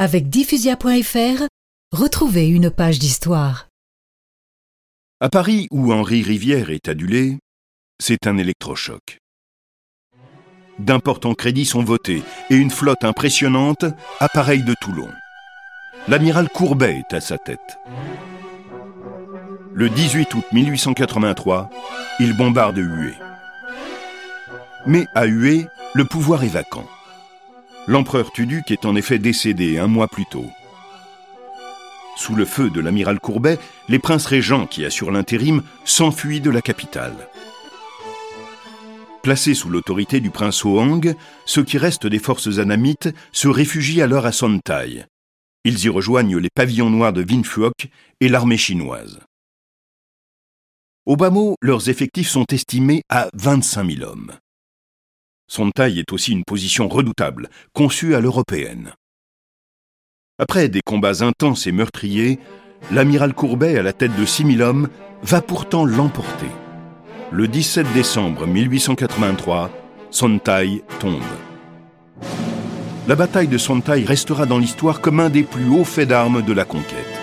Avec diffusia.fr, retrouvez une page d'histoire. À Paris, où Henri Rivière est adulé, c'est un électrochoc. D'importants crédits sont votés et une flotte impressionnante appareille de Toulon. L'amiral Courbet est à sa tête. Le 18 août 1883, il bombarde Hué. Mais à Hué, le pouvoir est vacant. L'empereur Tuduc est en effet décédé un mois plus tôt. Sous le feu de l'amiral Courbet, les princes régents qui assurent l'intérim s'enfuient de la capitale. Placés sous l'autorité du prince Hoang, ceux qui restent des forces anamites se réfugient alors à Sontai. Ils y rejoignent les pavillons noirs de Vin Phuoc et l'armée chinoise. Au bas leurs effectifs sont estimés à 25 000 hommes. Son est aussi une position redoutable, conçue à l'européenne. Après des combats intenses et meurtriers, l'amiral Courbet, à la tête de 6000 hommes, va pourtant l'emporter. Le 17 décembre 1883, Sontai tombe. La bataille de Sontai restera dans l'histoire comme un des plus hauts faits d'armes de la conquête.